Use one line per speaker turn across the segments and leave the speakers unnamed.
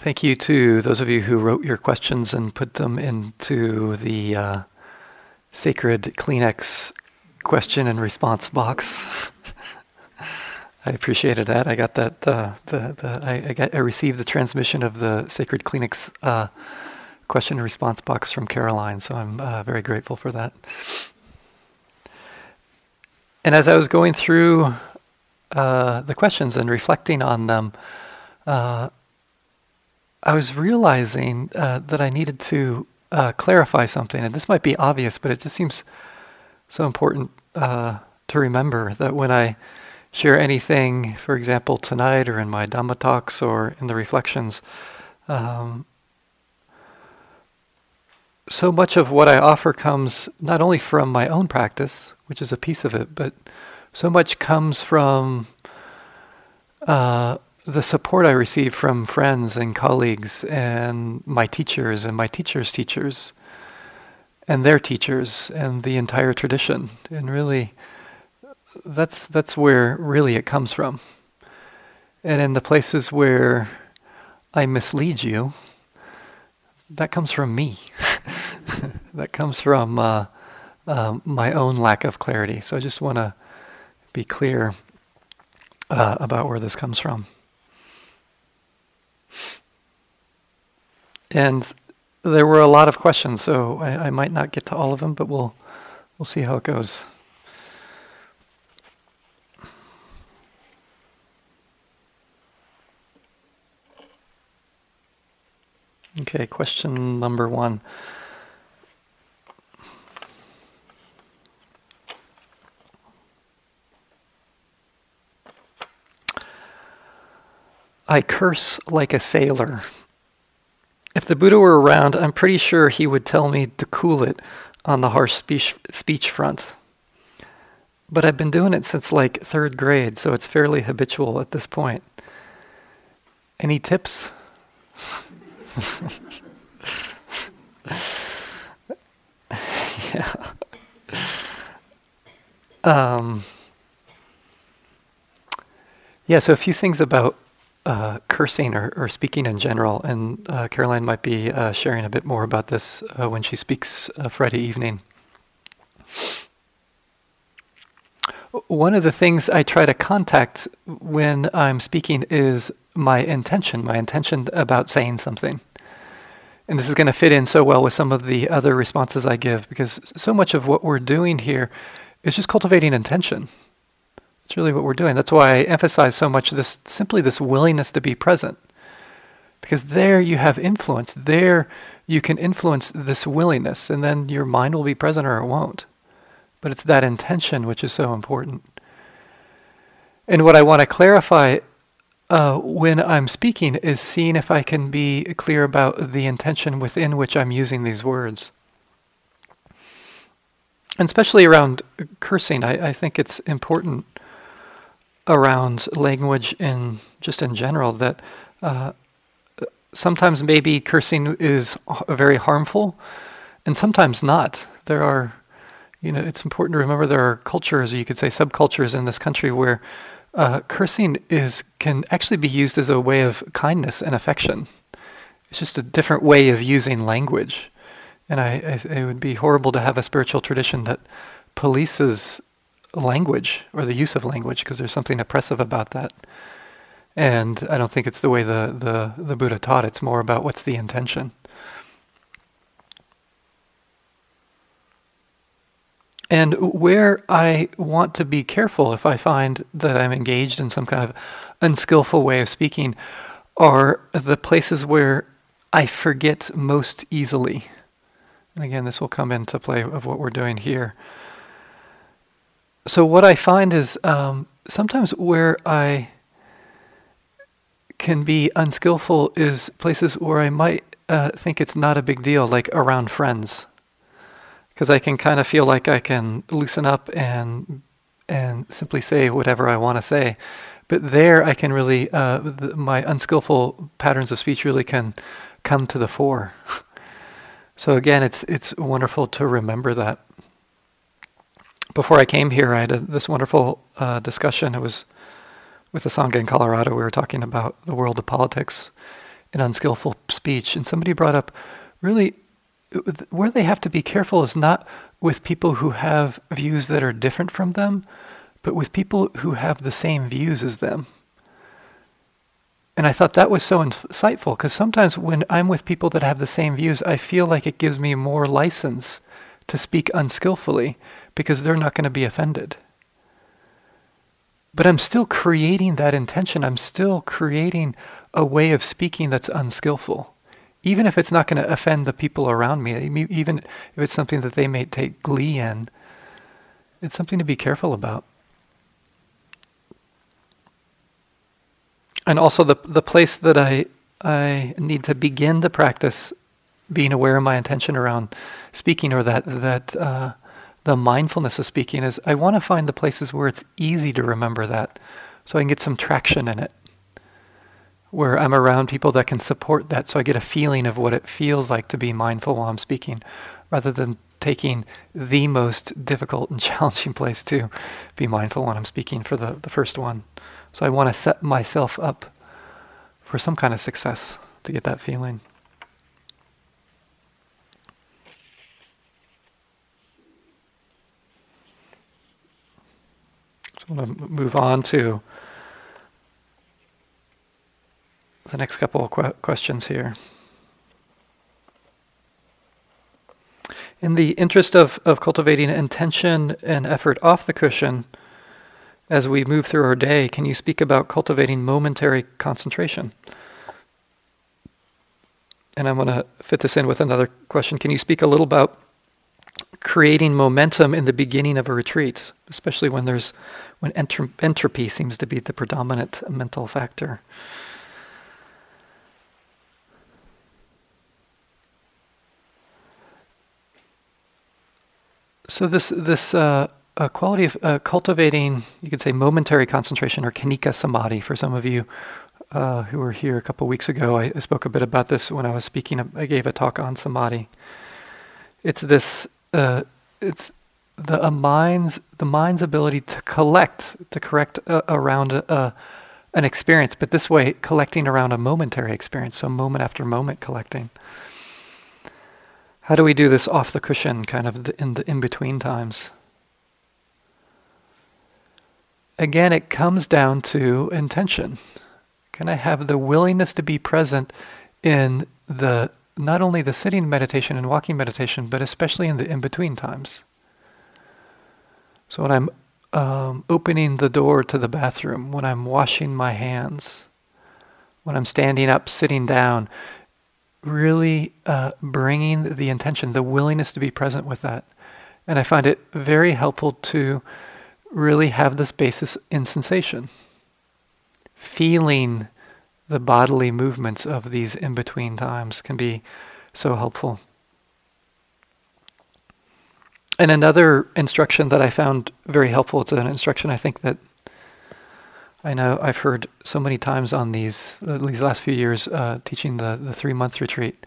Thank you to those of you who wrote your questions and put them into the uh, sacred Kleenex question and response box. I appreciated that. I got that. Uh, the, the I, I, got, I received the transmission of the sacred Kleenex uh, question and response box from Caroline, so I'm uh, very grateful for that. And as I was going through uh, the questions and reflecting on them, uh, I was realizing uh, that I needed to uh, clarify something. And this might be obvious, but it just seems so important uh, to remember that when I share anything, for example, tonight or in my Dhamma talks or in the reflections, um, so much of what I offer comes not only from my own practice, which is a piece of it, but so much comes from uh, the support I receive from friends and colleagues and my teachers and my teachers' teachers and their teachers and the entire tradition. And really, that's that's where really it comes from. And in the places where I mislead you, that comes from me. that comes from uh, uh, my own lack of clarity. So I just want to be clear uh, about where this comes from. And there were a lot of questions, so I, I might not get to all of them, but we'll we'll see how it goes. Okay, question number one. I curse like a sailor. If the Buddha were around, I'm pretty sure he would tell me to cool it on the harsh speech, speech front. But I've been doing it since like third grade, so it's fairly habitual at this point. Any tips? yeah. Um, yeah, so a few things about uh, cursing or, or, speaking in general, and uh, Caroline might be uh, sharing a bit more about this uh, when she speaks uh, Friday evening. One of the things I try to contact when I'm speaking is my intention, my intention about saying something. And this is going to fit in so well with some of the other responses I give because so much of what we're doing here is just cultivating intention. It's really what we're doing. That's why I emphasize so much this simply this willingness to be present. Because there you have influence. There you can influence this willingness, and then your mind will be present or it won't. But it's that intention which is so important. And what I want to clarify uh, when I'm speaking is seeing if I can be clear about the intention within which I'm using these words. And especially around cursing, I, I think it's important around language in just in general that uh, sometimes maybe cursing is very harmful and sometimes not. There are, you know, it's important to remember there are cultures, you could say subcultures in this country where uh, cursing is can actually be used as a way of kindness and affection. It's just a different way of using language. And I, I, it would be horrible to have a spiritual tradition that polices language or the use of language because there's something oppressive about that. And I don't think it's the way the, the, the Buddha taught. It's more about what's the intention. And where I want to be careful if I find that I'm engaged in some kind of unskillful way of speaking are the places where I forget most easily. And again, this will come into play of what we're doing here so what I find is um, sometimes where I can be unskillful is places where I might uh, think it's not a big deal, like around friends, because I can kind of feel like I can loosen up and and simply say whatever I want to say. But there, I can really uh, the, my unskillful patterns of speech really can come to the fore. so again, it's it's wonderful to remember that before I came here, I had a, this wonderful uh, discussion. It was with the Sangha in Colorado. We were talking about the world of politics. and unskillful speech. And somebody brought up really where they have to be careful is not with people who have views that are different from them, but with people who have the same views as them. And I thought that was so insightful because sometimes when I'm with people that have the same views, I feel like it gives me more license to speak unskillfully because they're not going to be offended. But I'm still creating that intention. I'm still creating a way of speaking that's unskillful. Even if it's not going to offend the people around me, even if it's something that they may take glee in, it's something to be careful about. And also the the place that I I need to begin to practice being aware of my intention around speaking or that that uh, the mindfulness of speaking is I want to find the places where it's easy to remember that so I can get some traction in it. Where I'm around people that can support that so I get a feeling of what it feels like to be mindful while I'm speaking rather than taking the most difficult and challenging place to be mindful when I'm speaking for the, the first one. So I want to set myself up for some kind of success to get that feeling. Going to move on to the next couple of que- questions here. In the interest of, of cultivating intention and effort off the cushion, as we move through our day, can you speak about cultivating momentary concentration? And I'm going to fit this in with another question. Can you speak a little about creating momentum in the beginning of a retreat, especially when there's when entropy seems to be the predominant mental factor. So this this uh, quality of uh, cultivating, you could say, momentary concentration or khanika samadhi. For some of you uh, who were here a couple weeks ago, I, I, spoke a bit about this when I was speaking. I gave a talk on samadhi. It's this. Uh, it's the mind's the mind's ability to collect to correct uh, around a, an experience, but this way collecting around a momentary experience, so moment after moment collecting. How do we do this off the cushion, kind of the, in the in between times? Again, it comes down to intention. Can I have the willingness to be present in the not only the sitting meditation and walking meditation, but especially in the in between times? So when I'm um, opening the door to the bathroom, when I'm washing my hands, when I'm standing up, sitting down, really uh, bringing the intention, the willingness to be present with that. And I find it very helpful to really have this basis in sensation, feeling the bodily movements of these in between times can be so helpful. And another instruction that I found very helpful, it's an instruction I think that I know I've heard so many times on these, uh, these last few years, uh, teaching the, the three month retreat,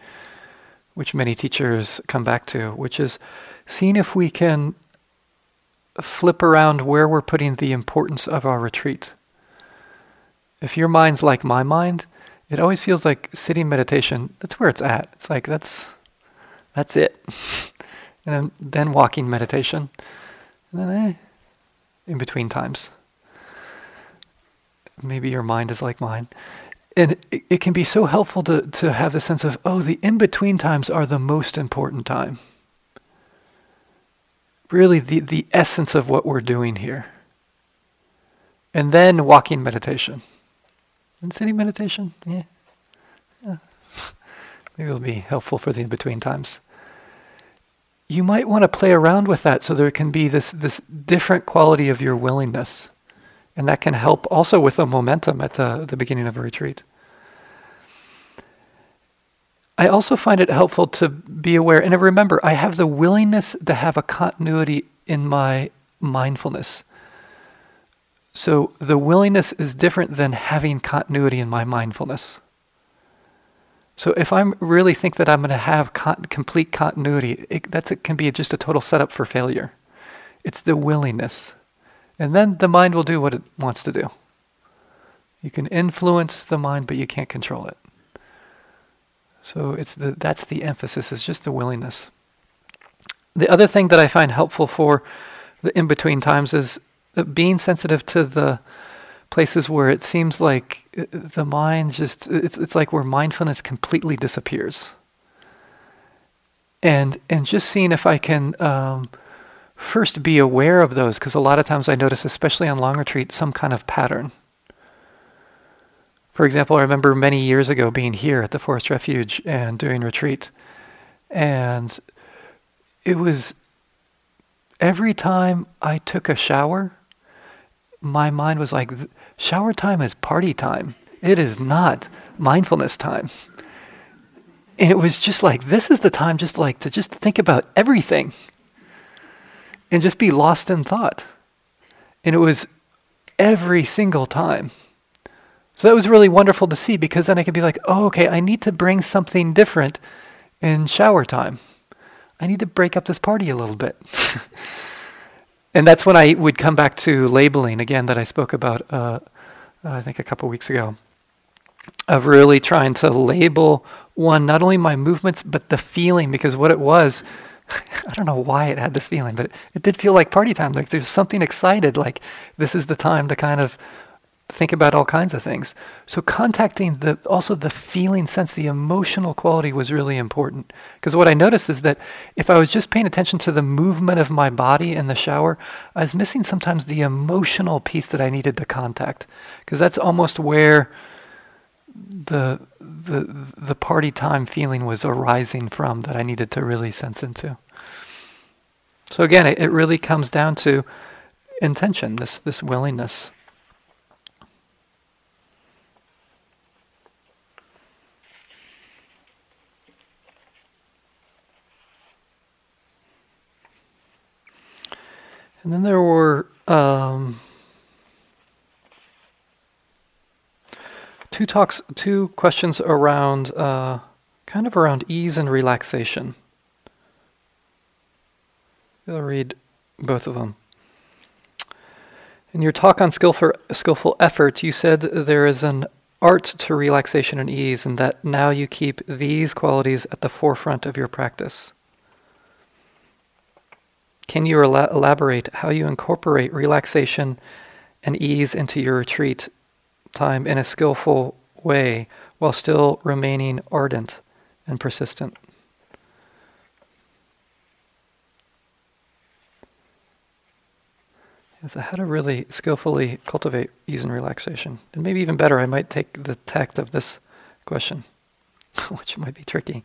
which many teachers come back to, which is seeing if we can flip around where we're putting the importance of our retreat. If your mind's like my mind, it always feels like sitting meditation, that's where it's at. It's like that's that's it. and then, then walking meditation, and then eh, in between times. Maybe your mind is like mine. And it, it can be so helpful to, to have the sense of, oh, the in between times are the most important time. Really, the, the essence of what we're doing here. And then walking meditation. And sitting meditation, yeah. yeah. Maybe it'll be helpful for the in between times you might want to play around with that so there can be this, this different quality of your willingness. And that can help also with the momentum at the, the beginning of a retreat. I also find it helpful to be aware, and remember, I have the willingness to have a continuity in my mindfulness. So the willingness is different than having continuity in my mindfulness. So if I really think that I'm going to have con- complete continuity, it, that's it can be just a total setup for failure. It's the willingness, and then the mind will do what it wants to do. You can influence the mind, but you can't control it. So it's the, that's the emphasis, is just the willingness. The other thing that I find helpful for the in between times is being sensitive to the places where it seems like uh, the mind just it's it's like where mindfulness completely disappears. And and just seeing if I can um, first be aware of those, because a lot of times I notice, especially on long retreat, some kind of pattern. For example, I remember many years ago being here at the Forest Refuge and doing retreat, and it was every time I took a shower, my mind was like, shower time is party time. It is not mindfulness time. And it was just like, this is the time just like to just think about everything and just be lost in thought. And it was every single time. So that was really wonderful to see because then I could be like, oh, okay, I need to bring something different in shower time. I need to break up this party a little bit. and that's when I would come back to labeling again that I spoke about, uh, I think a couple weeks ago, of really trying to label one, not only my movements, but the feeling, because what it was, I don't know why it had this feeling, but it, it did feel like party time. Like there's something excited, like this is the time to kind of think about all kinds of things. So contacting the also the feeling sense, the emotional quality was really important. Because what I noticed is that if I was just paying attention to the movement of my body in the shower, I was missing sometimes the emotional piece that I needed to contact. Because that's almost where the the the party time feeling was arising from that I needed to really sense into. So again, it, it really comes down to intention, this this willingness. And then there were um, two talks, two questions around, uh, kind of around ease and relaxation. I'll read both of them. In your talk on skillful, skillful effort, you said there is an art to relaxation and ease, and that now you keep these qualities at the forefront of your practice. Can you elaborate how you incorporate relaxation and ease into your retreat time in a skillful way while still remaining ardent and persistent? So how to really skillfully cultivate ease and relaxation. And maybe even better, I might take the tact of this question, which might be tricky.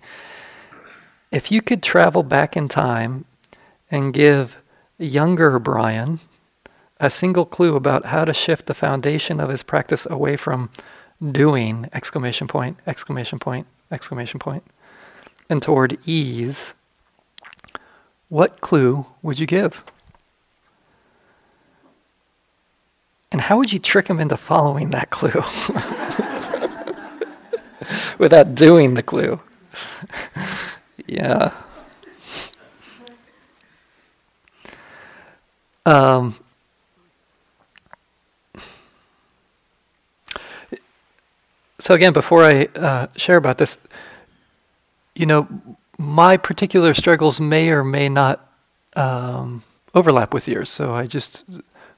If you could travel back in time and give younger Brian a single clue about how to shift the foundation of his practice away from doing exclamation point exclamation point exclamation point and toward ease what clue would you give? And how would you trick him into following that clue? Without doing the clue. Yeah Um, so again, before I uh, share about this, you know, my particular struggles may or may not um, overlap with yours. So I just,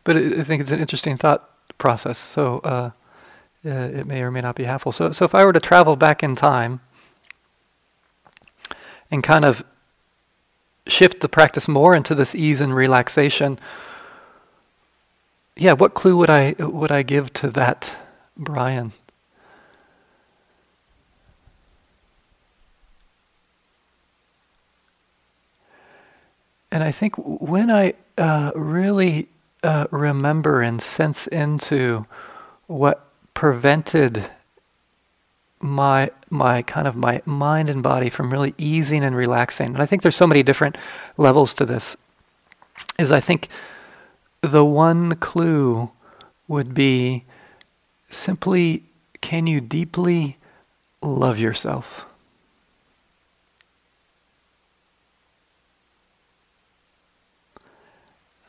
but I think it's an interesting thought process. So uh, uh, it may or may not be helpful. So, so if I were to travel back in time and kind of shift the practice more into this ease and relaxation, yeah, what clue would I would I give to that Brian? And I think when I uh, really uh, remember and sense into what prevented my my kind of my mind and body from really easing and relaxing. And I think there's so many different levels to this. Is I think the one clue would be simply can you deeply love yourself?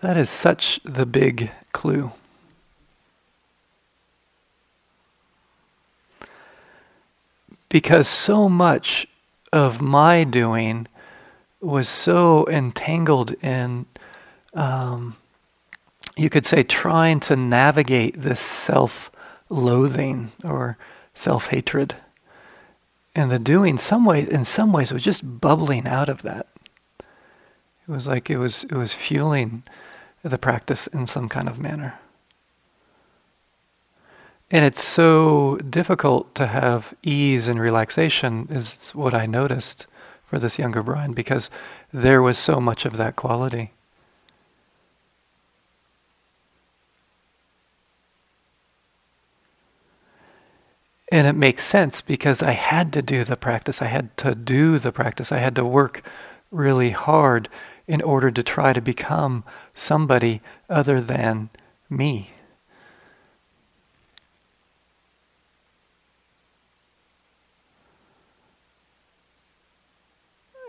That is such the big clue. Because so much of my doing was so entangled in, um, you could say, trying to navigate this self loathing or self hatred. And the doing, some way, in some ways, was just bubbling out of that. It was like it was, it was fueling the practice in some kind of manner. And it's so difficult to have ease and relaxation, is what I noticed for this younger Brian, because there was so much of that quality. And it makes sense because I had to do the practice. I had to do the practice. I had to work really hard in order to try to become somebody other than me.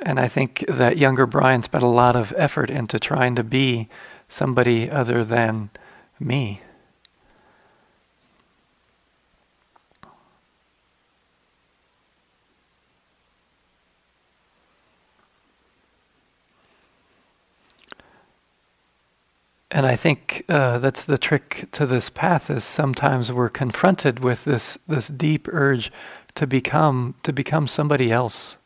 And I think that younger Brian spent a lot of effort into trying to be somebody other than me. And I think uh, that's the trick to this path is sometimes we're confronted with this this deep urge to become to become somebody else.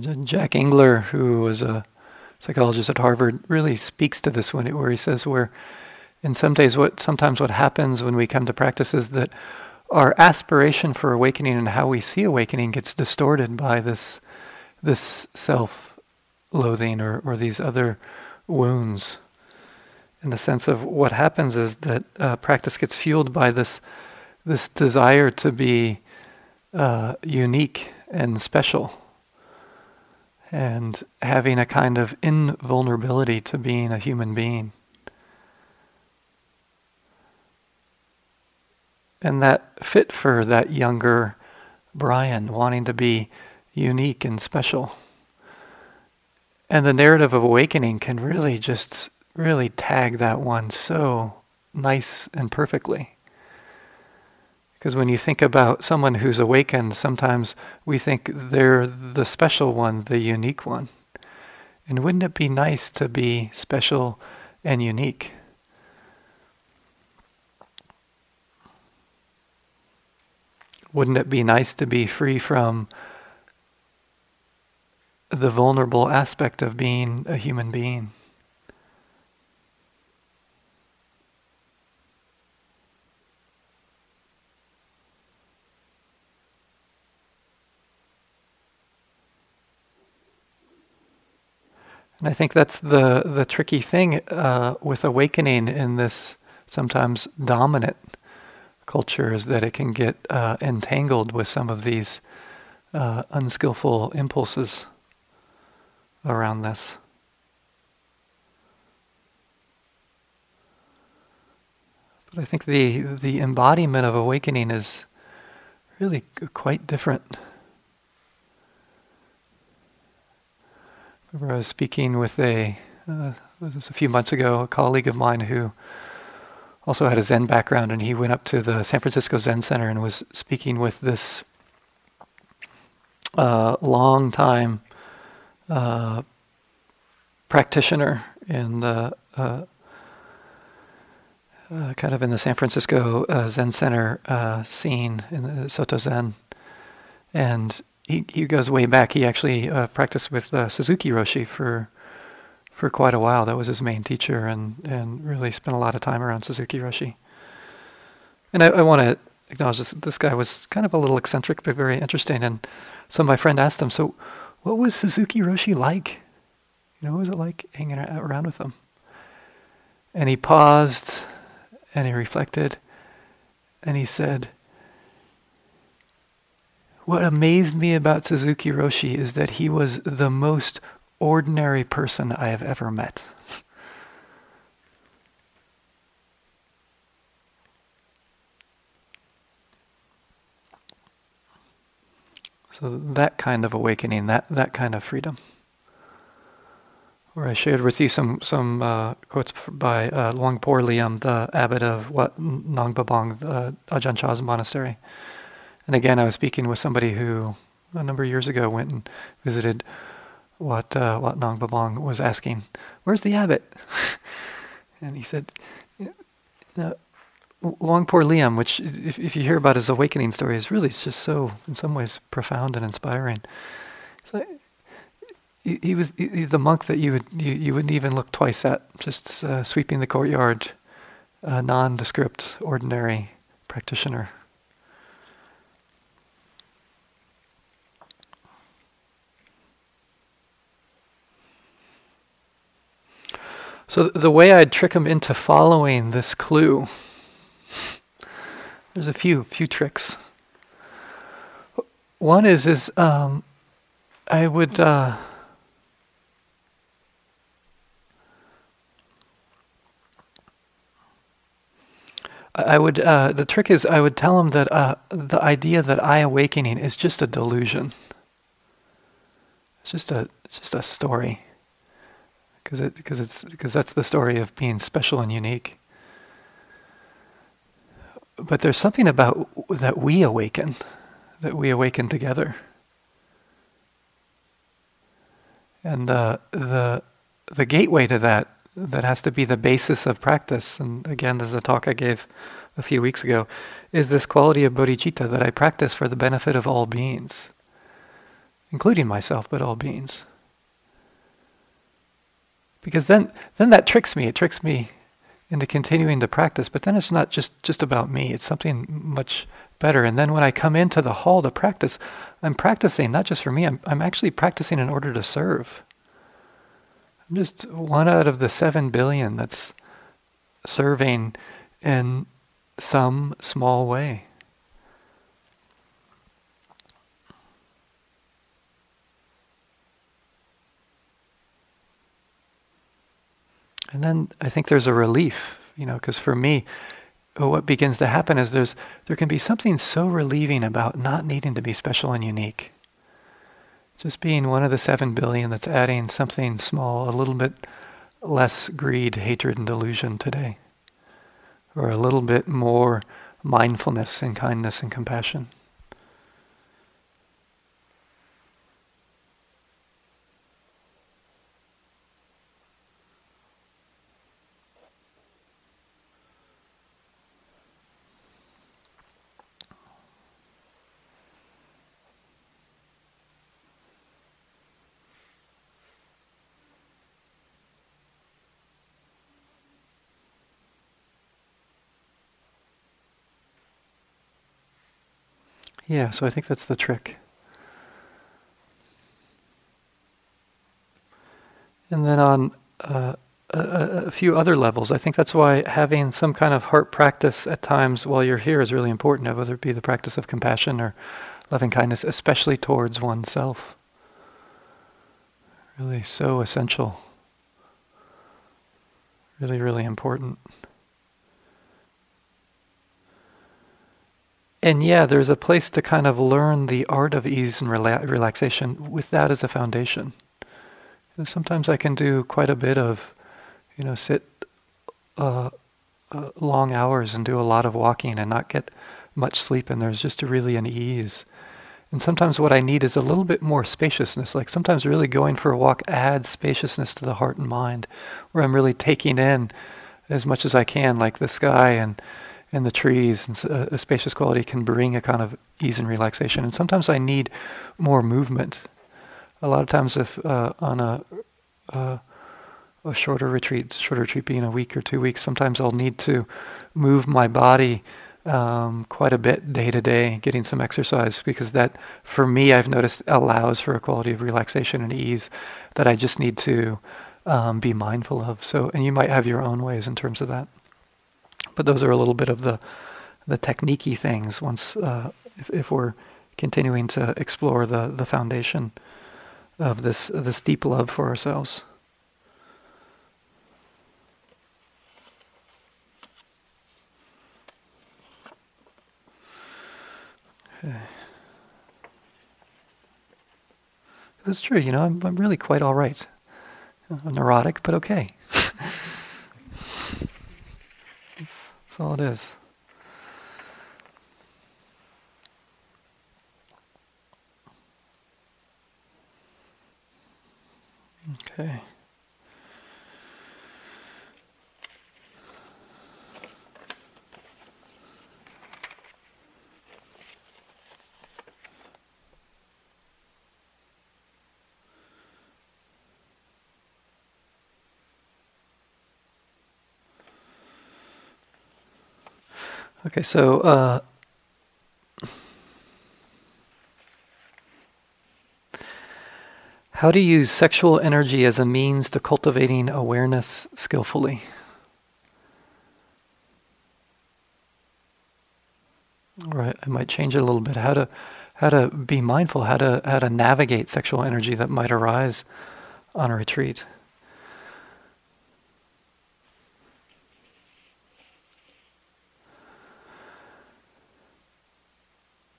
Jack Engler, who was a psychologist at Harvard, really speaks to this when where he says where in some days what sometimes what happens when we come to practice is that our aspiration for awakening and how we see awakening gets distorted by this this self loathing or, or these other wounds. In the sense of what happens is that uh, practice gets fueled by this this desire to be uh, unique and special and having a kind of invulnerability to being a human being. And that fit for that younger Brian, wanting to be unique and special. And the narrative of awakening can really just really tag that one so nice and perfectly. Because when you think about someone who's awakened, sometimes we think they're the special one, the unique one. And wouldn't it be nice to be special and unique? Wouldn't it be nice to be free from the vulnerable aspect of being a human being? And I think that's the the tricky thing uh, with awakening in this sometimes dominant culture is that it can get uh, entangled with some of these uh, unskillful impulses around this. But I think the the embodiment of awakening is really quite different. I was speaking with a, uh, was a few months ago, a colleague of mine who also had a Zen background, and he went up to the San Francisco Zen Center and was speaking with this uh, long time uh, practitioner in the uh, uh, kind of in the San Francisco uh, Zen Center uh, scene in Soto Zen, and he he goes way back. He actually uh, practiced with uh, Suzuki Roshi for for quite a while. That was his main teacher, and and really spent a lot of time around Suzuki Roshi. And I, I want to acknowledge this. This guy was kind of a little eccentric, but very interesting. And so my friend asked him, "So, what was Suzuki Roshi like? You know, what was it like hanging around with him?" And he paused, and he reflected, and he said what amazed me about Suzuki Roshi is that he was the most ordinary person I have ever met. so that kind of awakening, that, that kind of freedom. Where I shared with you some some uh, quotes by uh, Luang Por Liam, the abbot of Wat Nong Pah Pong, the uh, Ajahn Chah's monastery. And again, I was speaking with somebody who a number of years ago went and visited what uh, Wat Nong Pah Pong was asking, "Where's the abbot?" and he said, uh, Luang Por Liam, which if, if you hear about his awakening story, is really just so, in some ways, profound and inspiring. Like, he, he, was he's the monk that you would you, you wouldn't even look twice at, just uh, sweeping the courtyard, a nondescript, ordinary practitioner. So the way I'd trick him into following this clue there's a few few tricks. One is is um, I would uh, I would uh, the trick is I would tell him that uh, the idea that I awakening is just a delusion. It's just a it's just a story. Because it because it's because that's the story of being special and unique but there's something about that we awaken, that we awaken together. And uh, the the gateway to that that has to be the basis of practice. And again, this is a talk I gave a few weeks ago. Is this quality of bodhicitta that I practice for the benefit of all beings, including myself, but all beings. Because then, then that tricks me. It tricks me into continuing to practice. But then it's not just, just about me, it's something much better. And then when I come into the hall to practice, I'm practicing not just for me, I'm, I'm actually practicing in order to serve. I'm just one out of the seven billion that's serving in some small way. And then I think there's a relief, you know, because for me, uh, what begins to happen is there's there can be something so relieving about not needing to be special and unique. Just being one of the seven billion that's adding something small, a little bit less greed, hatred, and delusion today, or a little bit more mindfulness and kindness and compassion. Yeah, so I think that's the trick. And then on uh, a, a, few other levels, I think that's why having some kind of heart practice at times while you're here is really important, whether it be the practice of compassion or loving kindness, especially towards oneself. Really so essential. Really, really important. And yeah, there's a place to kind of learn the art of ease and rela- relaxation with that as a foundation. Know, sometimes I can do quite a bit of, you know, sit uh, uh, long hours and do a lot of walking and not get much sleep, and there's just really an ease. And sometimes what I need is a little bit more spaciousness. Like sometimes really going for a walk adds spaciousness to the heart and mind, where I'm really taking in as much as I can, like the sky and and the trees and a, a, spacious quality can bring a kind of ease and relaxation. And sometimes I need more movement. A lot of times, if uh, on a uh, a shorter retreat, shorter retreat being a week or two weeks, sometimes I'll need to move my body um, quite a bit day to day, getting some exercise because that, for me, I've noticed allows for a quality of relaxation and ease that I just need to um, be mindful of. So, and you might have your own ways in terms of that. But those are a little bit of the the techniquey things. Once uh, if, if we're continuing to explore the the foundation of this this deep love for ourselves. Okay. It's true, you know, I'm, I'm really quite all right. I'm neurotic, but okay. that's, that's all it is. Okay. Okay, so uh, how to use sexual energy as a means to cultivating awareness skillfully. Right, I might change it a little bit. How to how to be mindful, how to how to navigate sexual energy that might arise on a retreat.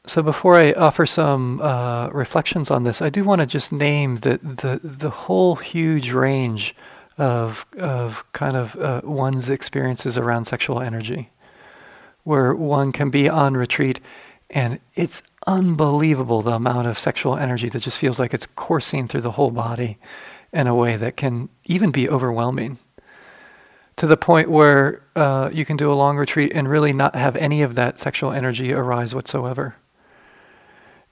So before I offer some uh, reflections on this, I do want to just name the, the, the whole huge range of, of kind of uh, one's experiences around sexual energy, where one can be on retreat and it's unbelievable the amount of sexual energy that just feels like it's coursing through the whole body in a way that can even be overwhelming to the point where uh, you can do a long retreat and really not have any of that sexual energy arise whatsoever.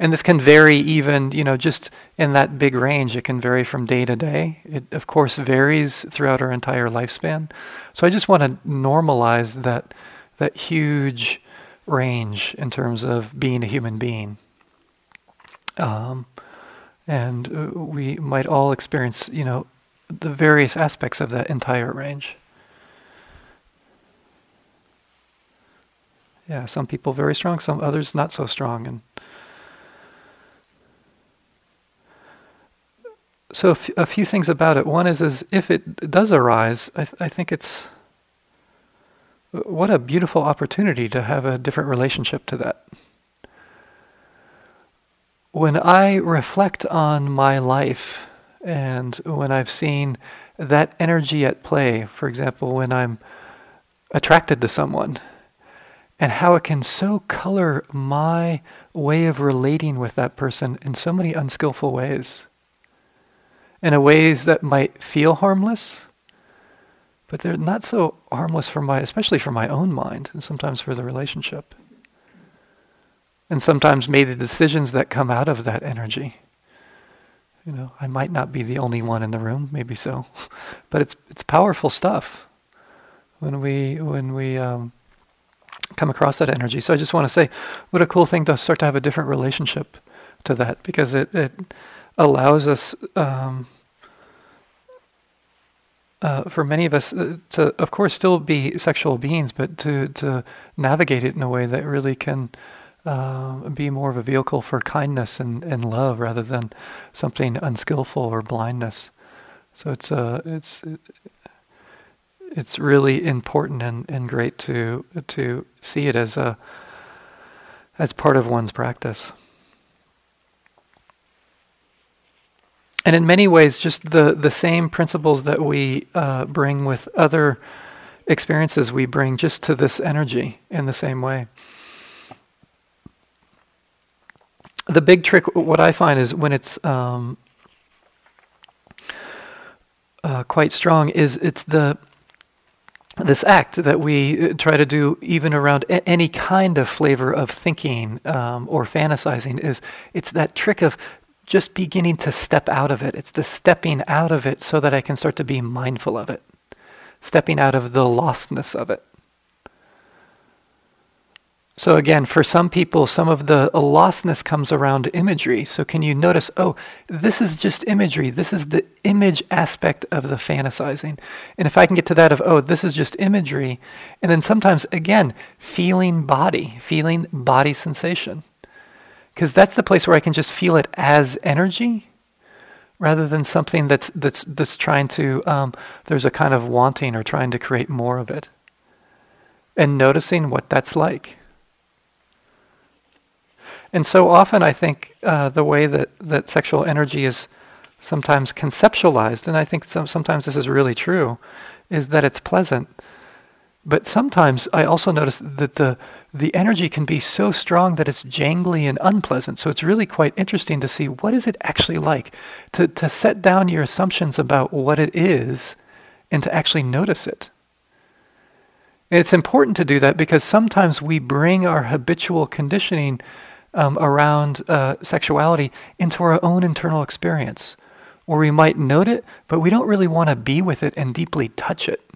And this can vary even, you know, just in that big range. It can vary from day to day. It, of course, varies throughout our entire lifespan. So I just want to normalize that, that huge range in terms of being a human being. Um, and uh, we might all experience, you know, the various aspects of that entire range. Yeah, some people very strong, some others not so strong, and so a, f- a few things about it. One is, is if it does arise, I, th- I think it's what a beautiful opportunity to have a different relationship to that. When I reflect on my life and when I've seen that energy at play, for example, when I'm attracted to someone, and how it can so color my way of relating with that person in so many unskillful ways in a ways that might feel harmless, but they're not so harmless for my, especially for my own mind, and sometimes for the relationship. And sometimes maybe the decisions that come out of that energy. You know, I might not be the only one in the room, maybe so, but it's it's powerful stuff when we when we um, come across that energy. So I just want to say, what a cool thing to start to have a different relationship to that because it it allows us, um, uh, for many of us, uh, to, of course, still be sexual beings, but to, to navigate it in a way that really can uh, be more of a vehicle for kindness and, and love rather than something unskillful or blindness. So it's uh, it's it's really important and, and great to to see it as a as part of one's practice. And in many ways, just the, the same principles that we uh, bring with other experiences, we bring just to this energy in the same way. The big trick, what I find, is when it's um, uh, quite strong, is it's the this act that we uh, try to do even around a- any kind of flavor of thinking um, or fantasizing is it's that trick of just beginning to step out of it. It's the stepping out of it so that I can start to be mindful of it, stepping out of the lostness of it. So, again, for some people, some of the lostness comes around imagery. So, can you notice, oh, this is just imagery. This is the image aspect of the fantasizing. And if I can get to that of, oh, this is just imagery, and then sometimes, again, feeling body, feeling body sensation because that's the place where I can just feel it as energy rather than something that's that's that's trying to um, there's a kind of wanting or trying to create more of it and noticing what that's like and so often i think uh, the way that, that sexual energy is sometimes conceptualized, and I think some, sometimes this is really true, is that it's pleasant. But sometimes I also notice that the the energy can be so strong that it's jangly and unpleasant. So it's really quite interesting to see what is it actually like to, to set down your assumptions about what it is and to actually notice it. And it's important to do that because sometimes we bring our habitual conditioning um, around uh, sexuality into our own internal experience, or we might note it, but we don't really want to be with it and deeply touch it.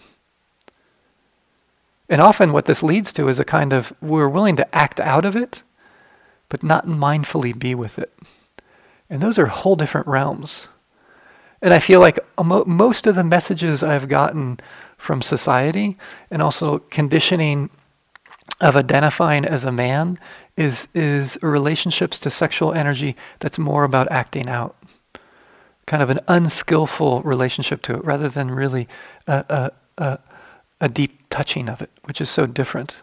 And often, what this leads to is a kind of we're willing to act out of it, but not mindfully be with it. And those are whole different realms. And I feel like most of the messages I've gotten from society and also conditioning of identifying as a man is is relationships to sexual energy that's more about acting out kind of an unskillful relationship to it rather than really a, a, a, a deep touching of it which is so different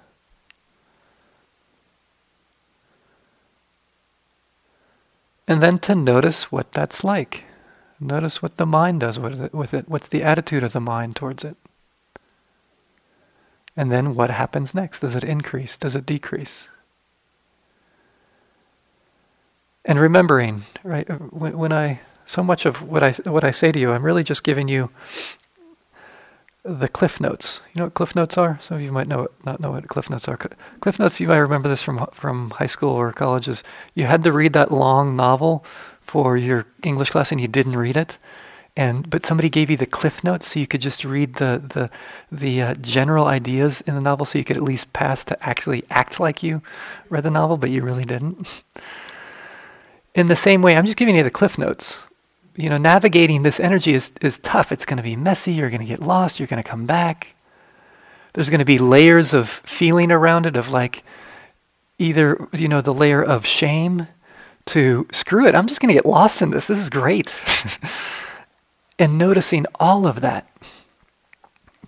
and then to notice what that's like notice what the mind does with it, with it what's the attitude of the mind towards it and then what happens next? Does it increase? Does it decrease? And remembering, right? When, when I so much of what I what I say to you, I'm really just giving you the cliff notes. You know what cliff notes are? Some of you might know not know what cliff notes are. Cliff notes. You might remember this from from high school or colleges. You had to read that long novel for your English class, and you didn't read it and but somebody gave you the cliff notes so you could just read the the the uh, general ideas in the novel so you could at least pass to actually act like you read the novel but you really didn't in the same way i'm just giving you the cliff notes you know navigating this energy is is tough. It's going to be messy. You're going to get lost. You're going to come back. There's going to be layers of feeling around it of like either you know the layer of shame to screw it. I'm just going to get lost in this. This is great. And noticing all of that.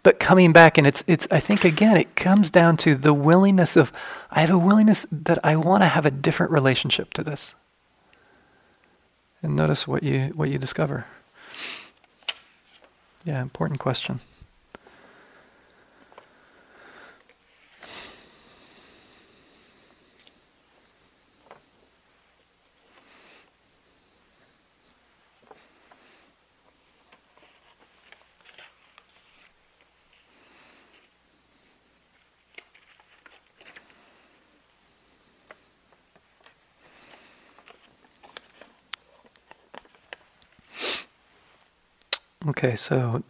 But coming back, and it's, it's, I think again, it comes down to the willingness of, I have a willingness that I want to have a different relationship to this. And notice what you, what you discover. Yeah, important question. Okay, so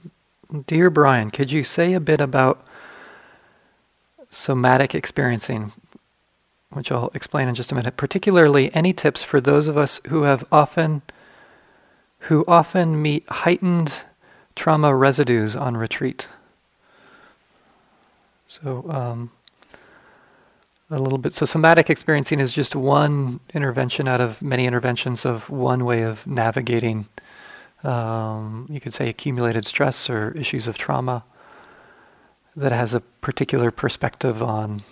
dear Brian, could you say a bit about somatic experiencing, which I'll explain in just a minute. Particularly, any tips for those of us who have often who often meet heightened trauma residues on retreat. So, um, a little bit. So, somatic experiencing is just one intervention out of many interventions of one way of navigating um, you could say accumulated stress or issues of trauma that has a particular perspective on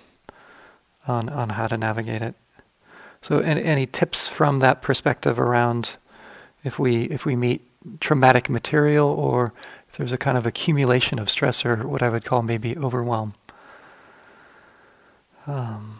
on on how to navigate it. So any, any tips from that perspective around if we if we meet traumatic material or if there's a kind of accumulation of stress or what I would call maybe overwhelm. Um,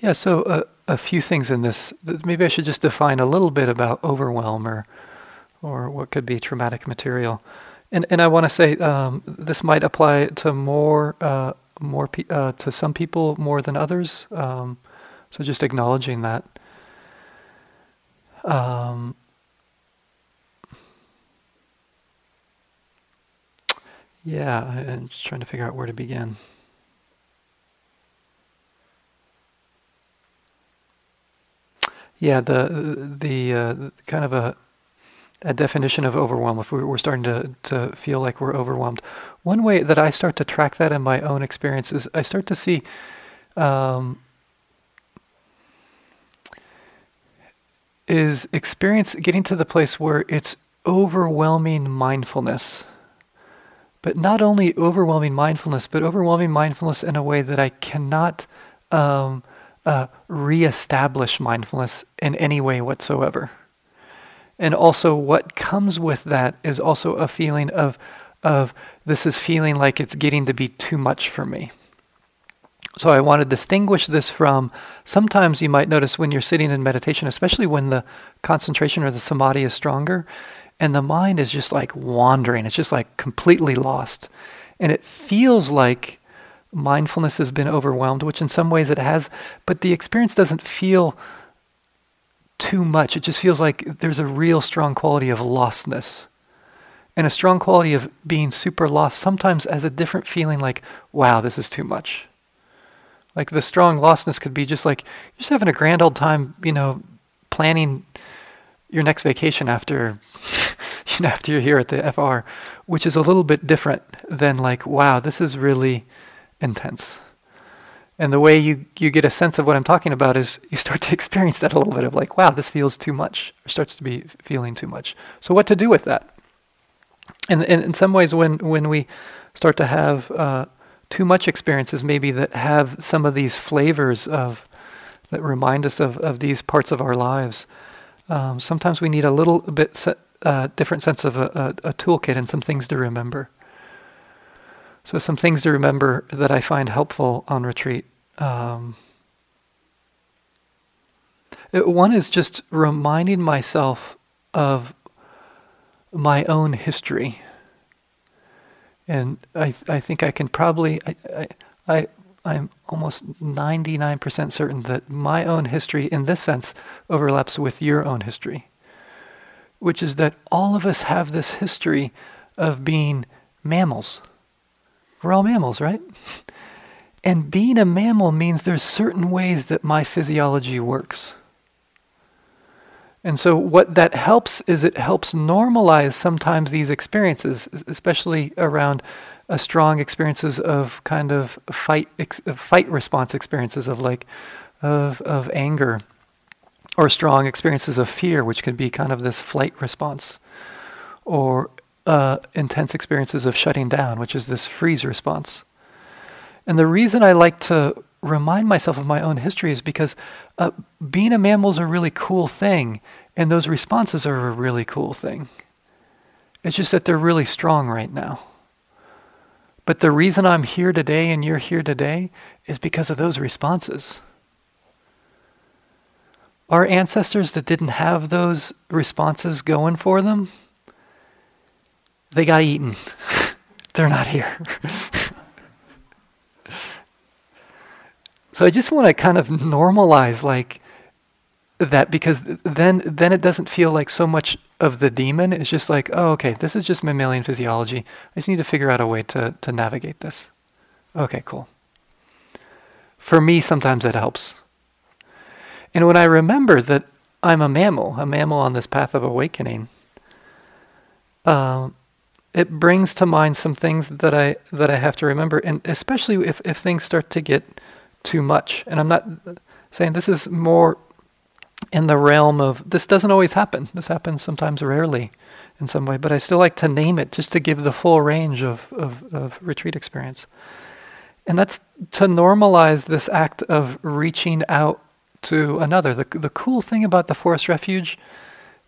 Yeah, so uh, a few things in this. Maybe I should just define a little bit about overwhelm or, or what could be traumatic material. And, and I want to say um, this might apply to more, uh, more pe- uh, to some people more than others. Um, so just acknowledging that. Um, yeah, I'm just trying to figure out where to begin. Yeah, the the uh, kind of a a definition of overwhelm. If we're starting to to feel like we're overwhelmed, one way that I start to track that in my own experience is I start to see. Um, is experience getting to the place where it's overwhelming mindfulness. But not only overwhelming mindfulness, but overwhelming mindfulness in a way that I cannot um, uh, reestablish mindfulness in any way whatsoever. And also, what comes with that is also a feeling of, of this is feeling like it's getting to be too much for me. So I want to distinguish this from sometimes you might notice when you're sitting in meditation, especially when the concentration or the samadhi is stronger, and the mind is just like wandering. It's just like completely lost. And it feels like mindfulness has been overwhelmed, which in some ways it has, but the experience doesn't feel too much. It just feels like there's a real strong quality of lostness. And a strong quality of being super lost sometimes as a different feeling like, wow, this is too much. Like the strong lostness could be just like you're just having a grand old time, you know, planning your next vacation after you know after you're here at the FR, which is a little bit different than like, wow, this is really intense. And the way you, you get a sense of what I'm talking about is you start to experience that a little bit of like, wow, this feels too much, or starts to be feeling too much. So what to do with that? And, and in some ways, when when we start to have uh, too much experiences maybe that have some of these flavors of that remind us of, of these parts of our lives. Um, sometimes we need a little bit se- uh, different sense of a, a, a, toolkit and some things to remember. So some things to remember that I find helpful on retreat. Um, it, one is just reminding myself of my own history and I I think I can probably I I, I I'm almost 99% certain that my own history in this sense overlaps with your own history, which is that all of us have this history of being mammals. We're all mammals, right? And being a mammal means there's certain ways that my physiology works. And so, what that helps is it helps normalize sometimes these experiences, especially around a strong experiences of kind of fight ex- uh, fight response experiences of like of of anger, or strong experiences of fear, which can be kind of this flight response, or uh, intense experiences of shutting down, which is this freeze response. And the reason I like to remind myself of my own history is because uh, being a mammal is a really cool thing, and those responses are a really cool thing. It's just that they're really strong right now. But the reason I'm here today and you're here today is because of those responses. Our ancestors that didn't have those responses going for them, they got eaten. They're not here. So I just want to kind of normalize like that because then then it doesn't feel like so much of the demon. It's just like, oh, okay, this is just mammalian physiology. I just need to figure out a way to to navigate this. Okay, cool. For me, sometimes it helps. And when I remember that I'm a mammal, a mammal on this path of awakening, uh, it brings to mind some things that I that I have to remember, and especially if, if things start to get too much. And I'm not saying this is more in the realm of this doesn't always happen. This happens sometimes rarely in some way, but I still like to name it just to give the full range of, of, of retreat experience. And that's to normalize this act of reaching out to another. The, the cool thing about the Forest Refuge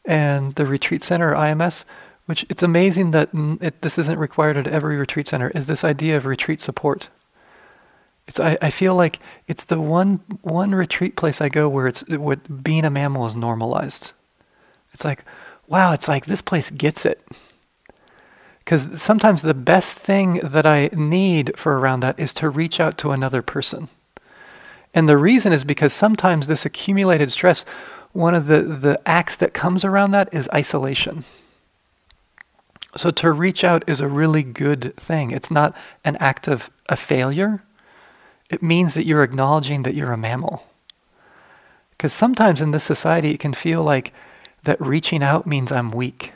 and the retreat center, IMS, which it's amazing that it, this isn't required at every retreat center, is this idea of retreat support. It's I, I feel like it's the one one retreat place I go where it's what being a mammal is normalized. It's like, wow, it's like this place gets it. Because sometimes the best thing that I need for around that is to reach out to another person. And the reason is because sometimes this accumulated stress, one of the, the acts that comes around that is isolation. So to reach out is a really good thing. It's not an act of a failure. It means that you're acknowledging that you're a mammal. Because sometimes in this society, it can feel like that reaching out means I'm weak.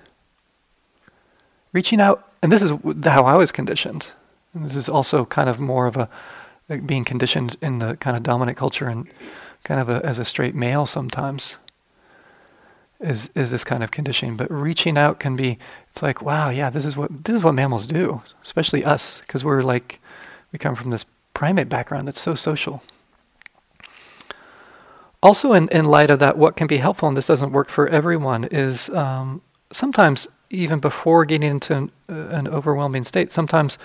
Reaching out, and this is how I was conditioned. And this is also kind of more of a like being conditioned in the kind of dominant culture and kind of a, as a straight male sometimes. Is is this kind of conditioning. But reaching out can be it's like, wow, yeah, this is what this is what mammals do, especially us, because we're like we come from this primate background that's so social. Also, in, in light of that, what can be helpful, and this doesn't work for everyone, is um, sometimes even before getting into an, uh, an overwhelming state, sometimes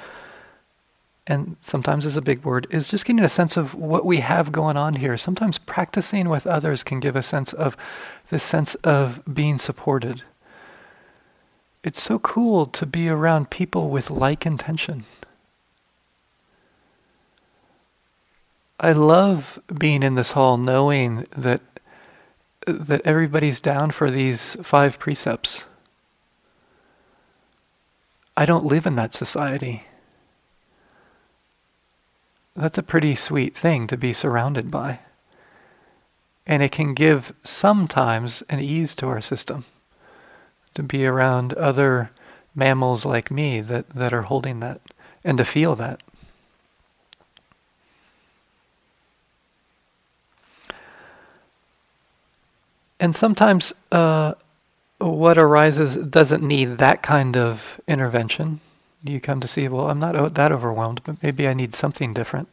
and sometimes is a big word, is just getting a sense of what we have going on here. Sometimes practicing with others can give a sense of this sense of being supported. It's so cool to be around people with like intention. I love being in this hall knowing that that everybody's down for these five precepts. I don't live in that society that's a pretty sweet thing to be surrounded by. And it can give sometimes an ease to our system to be around other mammals like me that, that are holding that and to feel that. And sometimes uh, what arises doesn't need that kind of intervention you come to see, well, I'm not that overwhelmed, but maybe I need something different.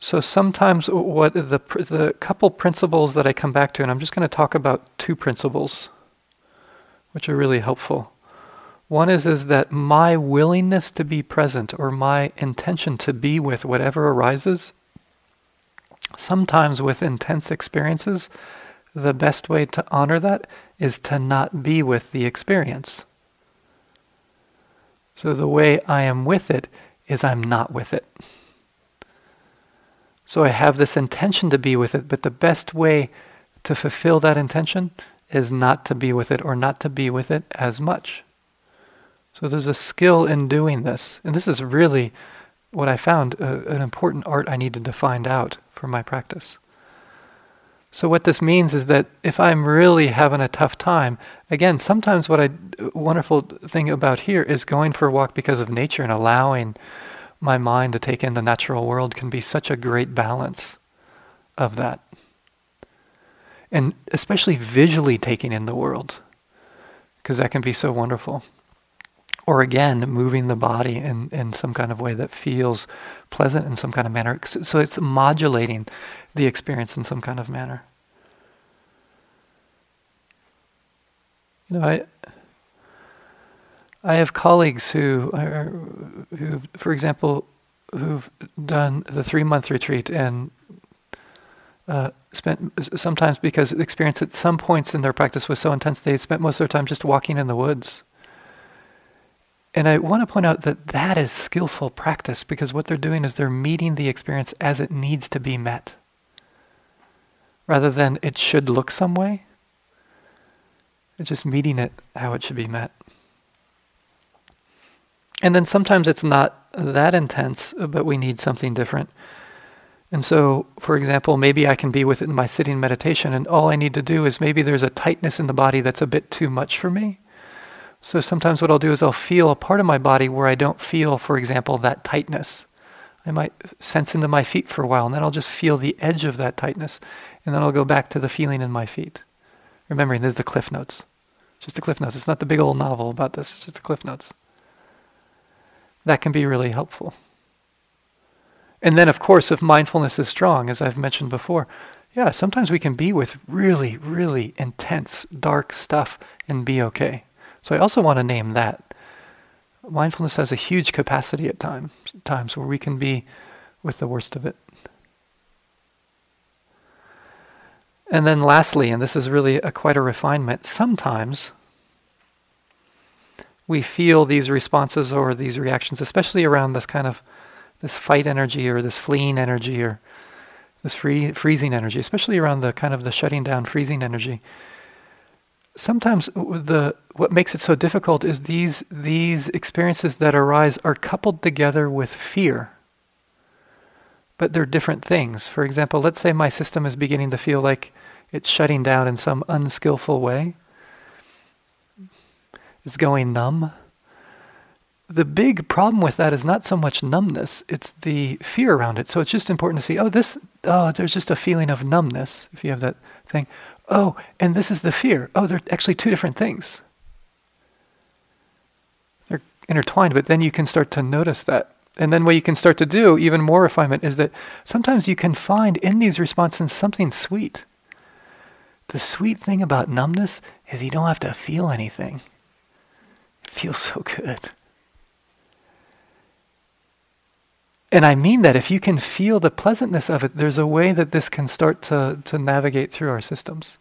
So sometimes what the the couple principles that I come back to, and I'm just going to talk about two principles, which are really helpful. One is is that my willingness to be present or my intention to be with whatever arises, sometimes with intense experiences, the best way to honor that is to not be with the experience. So the way I am with it is I'm not with it. So I have this intention to be with it, but the best way to fulfill that intention is not to be with it or not to be with it as much. So there's a skill in doing this. And this is really what I found uh, an important art I needed to find out for my practice. So what this means is that if I'm really having a tough time, again, sometimes what I wonderful thing about here is going for a walk because of nature and allowing my mind to take in the natural world can be such a great balance of that. And especially visually taking in the world, because that can be so wonderful. Or again, moving the body in, in some kind of way that feels pleasant in some kind of manner. So it's modulating the experience in some kind of manner. You know, I I have colleagues who are, who, for example, who've done the three month retreat and uh, spent sometimes because the experience at some points in their practice was so intense they spent most of their time just walking in the woods. And I want to point out that that is skillful practice because what they're doing is they're meeting the experience as it needs to be met rather than it should look some way. It's just meeting it how it should be met. And then sometimes it's not that intense, but we need something different. And so, for example, maybe I can be with it in my sitting meditation, and all I need to do is maybe there's a tightness in the body that's a bit too much for me. So sometimes what I'll do is I'll feel a part of my body where I don't feel, for example, that tightness. I might sense into my feet for a while, and then I'll just feel the edge of that tightness, and then I'll go back to the feeling in my feet. Remembering, there's the cliff notes. Just the cliff notes. It's not the big old novel about this, it's just the cliff notes. That can be really helpful. And then, of course, if mindfulness is strong, as I've mentioned before, yeah, sometimes we can be with really, really intense, dark stuff and be okay. So I also want to name that. Mindfulness has a huge capacity at times, times where we can be with the worst of it. And then lastly, and this is really a, quite a refinement, sometimes we feel these responses or these reactions, especially around this kind of this fight energy or this fleeing energy or this free, freezing energy, especially around the kind of the shutting down, freezing energy. Sometimes the what makes it so difficult is these these experiences that arise are coupled together with fear but they're different things. For example, let's say my system is beginning to feel like it's shutting down in some unskillful way. It's going numb. the big problem with that is not so much numbness, it's the fear around it. So it's just important to see, oh, this, oh, there's just a feeling of numbness, if you have that thing. Oh, and this is the fear. Oh, they're actually two different things. They're intertwined, but then you can start to notice that. And then what you can start to do, even more refinement, is that sometimes you can find in these responses something sweet. The sweet thing about numbness is you don't have to feel anything. It feels so good. And I mean that if you can feel the pleasantness of it, there's a way that this can start to, to navigate through our systems.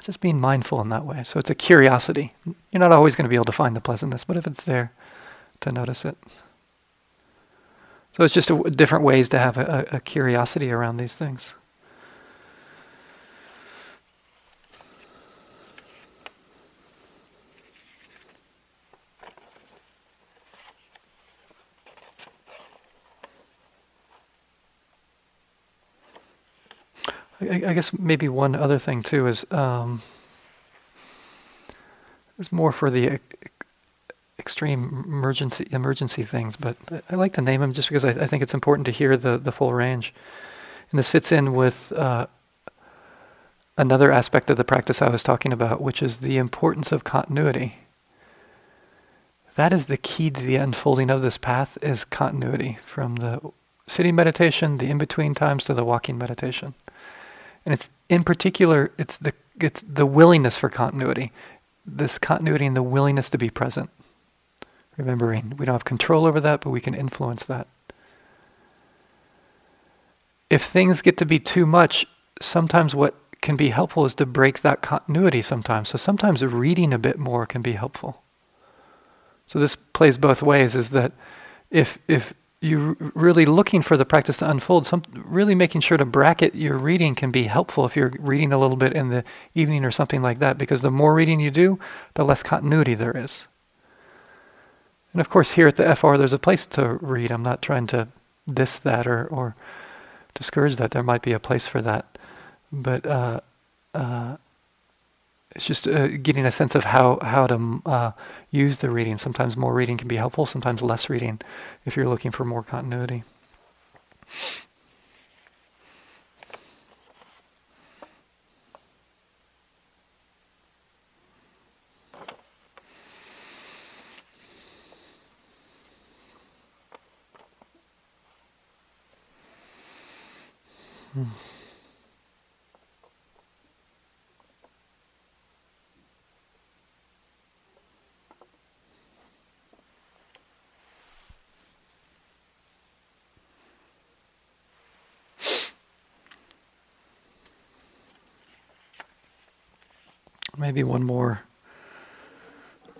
Just being mindful in that way. So it's a curiosity. You're not always going to be able to find the pleasantness, but if it's there, to notice it. So it's just a, different ways to have a, a curiosity around these things. I, guess maybe one other thing too is um, is more for the extreme emergency emergency things, but I like to name them just because I, I, think it's important to hear the the full range. And this fits in with uh, another aspect of the practice I was talking about, which is the importance of continuity. That is the key to the unfolding of this path is continuity from the sitting meditation, the in-between times to the walking meditation. And it's in particular, it's the it's the willingness for continuity, this continuity and the willingness to be present. Remembering we don't have control over that, but we can influence that. If things get to be too much, sometimes what can be helpful is to break that continuity sometimes. So sometimes reading a bit more can be helpful. So this plays both ways is that if if you're really looking for the practice to unfold, some really making sure to bracket your reading can be helpful if you're reading a little bit in the evening or something like that, because the more reading you do, the less continuity there is. And of course, here at the FR, there's a place to read. I'm not trying to diss that or, or discourage that. There might be a place for that. But uh, uh, it's just uh, getting a sense of how how to uh, use the reading. Sometimes more reading can be helpful. Sometimes less reading, if you're looking for more continuity. Maybe one more.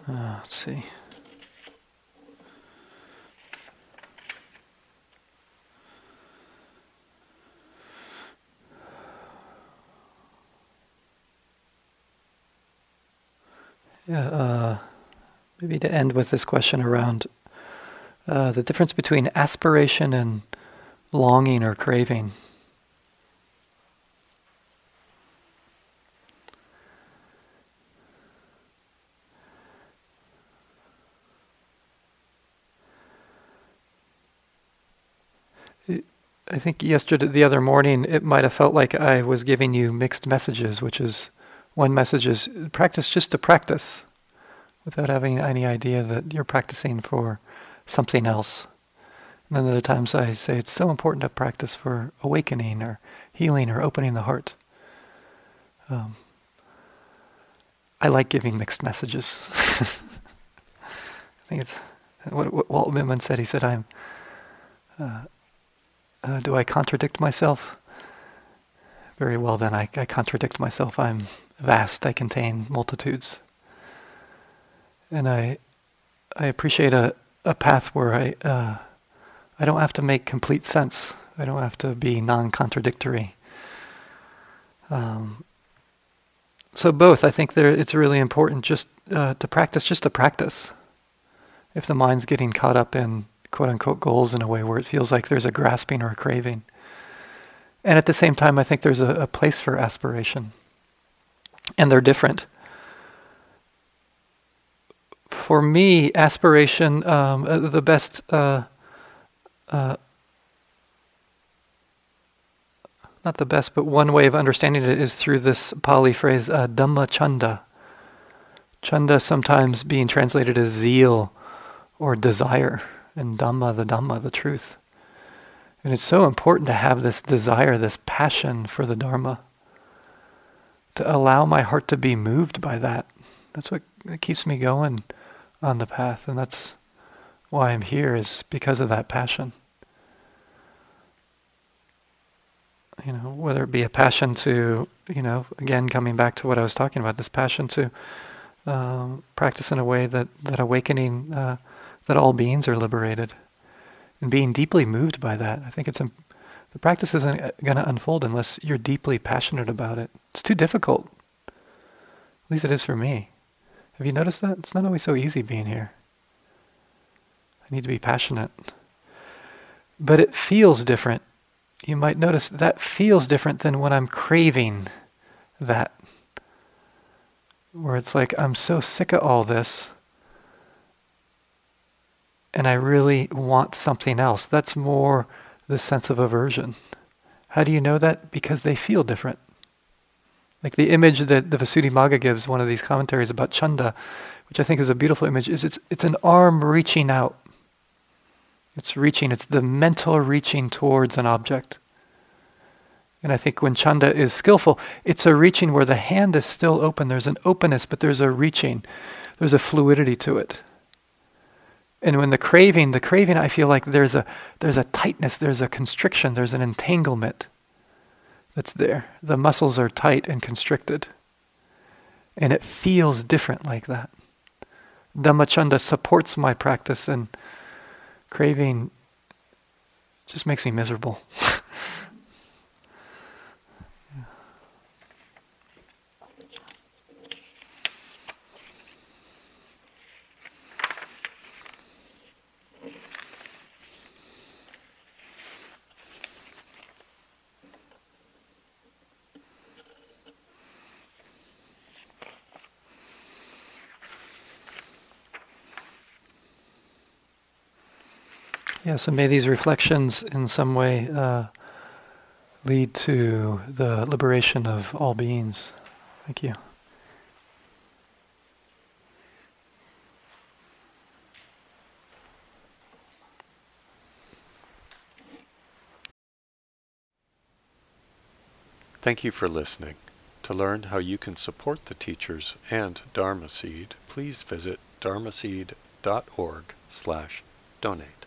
Uh, let's see. Yeah, uh, maybe to end with this question around uh, the difference between aspiration and longing or craving. I think yesterday, the other morning, it might have felt like I was giving you mixed messages, which is one message is practice just to practice without having any idea that you're practicing for something else. And then other times I say it's so important to practice for awakening or healing or opening the heart. Um, I like giving mixed messages. I think it's what, what Walt Whitman said. He said, I'm. Uh, uh, do I contradict myself? Very well, then I, I contradict myself. I'm vast. I contain multitudes. And I, I appreciate a, a path where I, uh, I don't have to make complete sense. I don't have to be non-contradictory. Um, so both, I think there, it's really important just uh, to practice, just to practice. If the mind's getting caught up in quote unquote goals in a way where it feels like there's a grasping or a craving. And at the same time, I think there's a, a place for aspiration. And they're different. for me, aspiration, um, uh, the best. Uh, uh, not the best, but one way of understanding it is through this Pali phrase, uh, Dhamma Chanda. Chanda sometimes being translated as zeal or desire, and Dhamma, the Dhamma, the truth. And it's so important to have this desire, this passion for the Dharma, to allow my heart to be moved by that. That's what keeps me going on the path, and that's why I'm here, is because of that passion. You know, whether it be a passion to, you know, again, coming back to what I was talking about, this passion to um, practice in a way that, that awakening, uh, that all beings are liberated and being deeply moved by that. I think it's the practice isn't going to unfold unless you're deeply passionate about it. It's too difficult. At least it is for me. Have you noticed that? It's not always so easy being here. I need to be passionate. But it feels different. You might notice that feels different than when I'm craving that. Where it's like, I'm so sick of all this and I really want something else. That's more the sense of aversion. How do you know that? Because they feel different. Like the image that the Visuddhimagga gives, one of these commentaries about Chanda, which I think is a beautiful image, is it's, it's an arm reaching out. It's reaching, it's the mental reaching towards an object. And I think when Chanda is skillful, it's a reaching where the hand is still open. There's an openness, but there's a reaching. There's a fluidity to it. And when the craving, the craving, I feel like there's a there's a tightness, there's a constriction, there's an entanglement that's there. The muscles are tight and constricted. And it feels different like that. Dhammachanda supports my practice and craving just makes me miserable. Yeah, so may these reflections in some way uh, lead to the liberation of all beings. Thank you.
Thank you for listening. To learn how you can support the teachers and Dharma Seed, please visit dharmaseed.org slash donate.